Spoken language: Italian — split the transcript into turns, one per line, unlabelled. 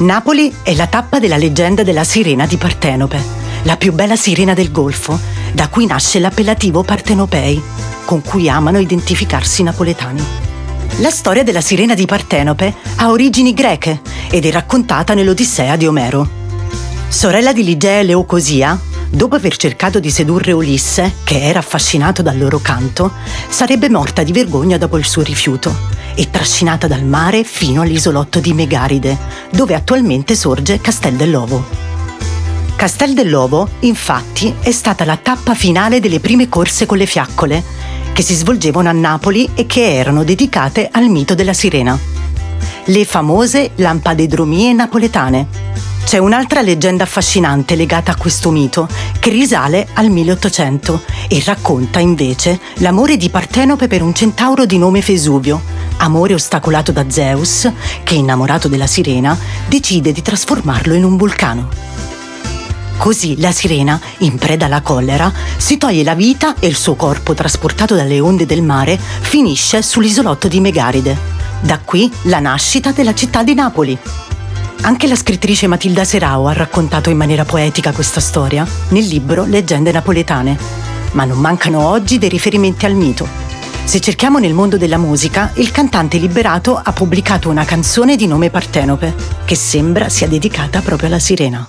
Napoli è la tappa della leggenda della sirena di Partenope, la più bella sirena del Golfo, da cui nasce l'appellativo Partenopei, con cui amano identificarsi i napoletani. La storia della sirena di Partenope ha origini greche ed è raccontata nell'Odissea di Omero. Sorella di Ligea e Leucosia, dopo aver cercato di sedurre Ulisse, che era affascinato dal loro canto, sarebbe morta di vergogna dopo il suo rifiuto e trascinata dal mare fino all'isolotto di Megaride, dove attualmente sorge Castel dell'Ovo. Castel dell'Ovo, infatti, è stata la tappa finale delle prime corse con le fiaccole, che si svolgevano a Napoli e che erano dedicate al mito della sirena. Le famose lampadedromie napoletane. C'è un'altra leggenda affascinante legata a questo mito che risale al 1800 e racconta invece l'amore di Partenope per un centauro di nome Fesuvio, amore ostacolato da Zeus, che innamorato della sirena decide di trasformarlo in un vulcano. Così la sirena, in preda alla collera, si toglie la vita e il suo corpo, trasportato dalle onde del mare, finisce sull'isolotto di Megaride. Da qui la nascita della città di Napoli. Anche la scrittrice Matilda Serao ha raccontato in maniera poetica questa storia nel libro Leggende napoletane. Ma non mancano oggi dei riferimenti al mito. Se cerchiamo nel mondo della musica, il cantante liberato ha pubblicato una canzone di nome Partenope, che sembra sia dedicata proprio alla sirena.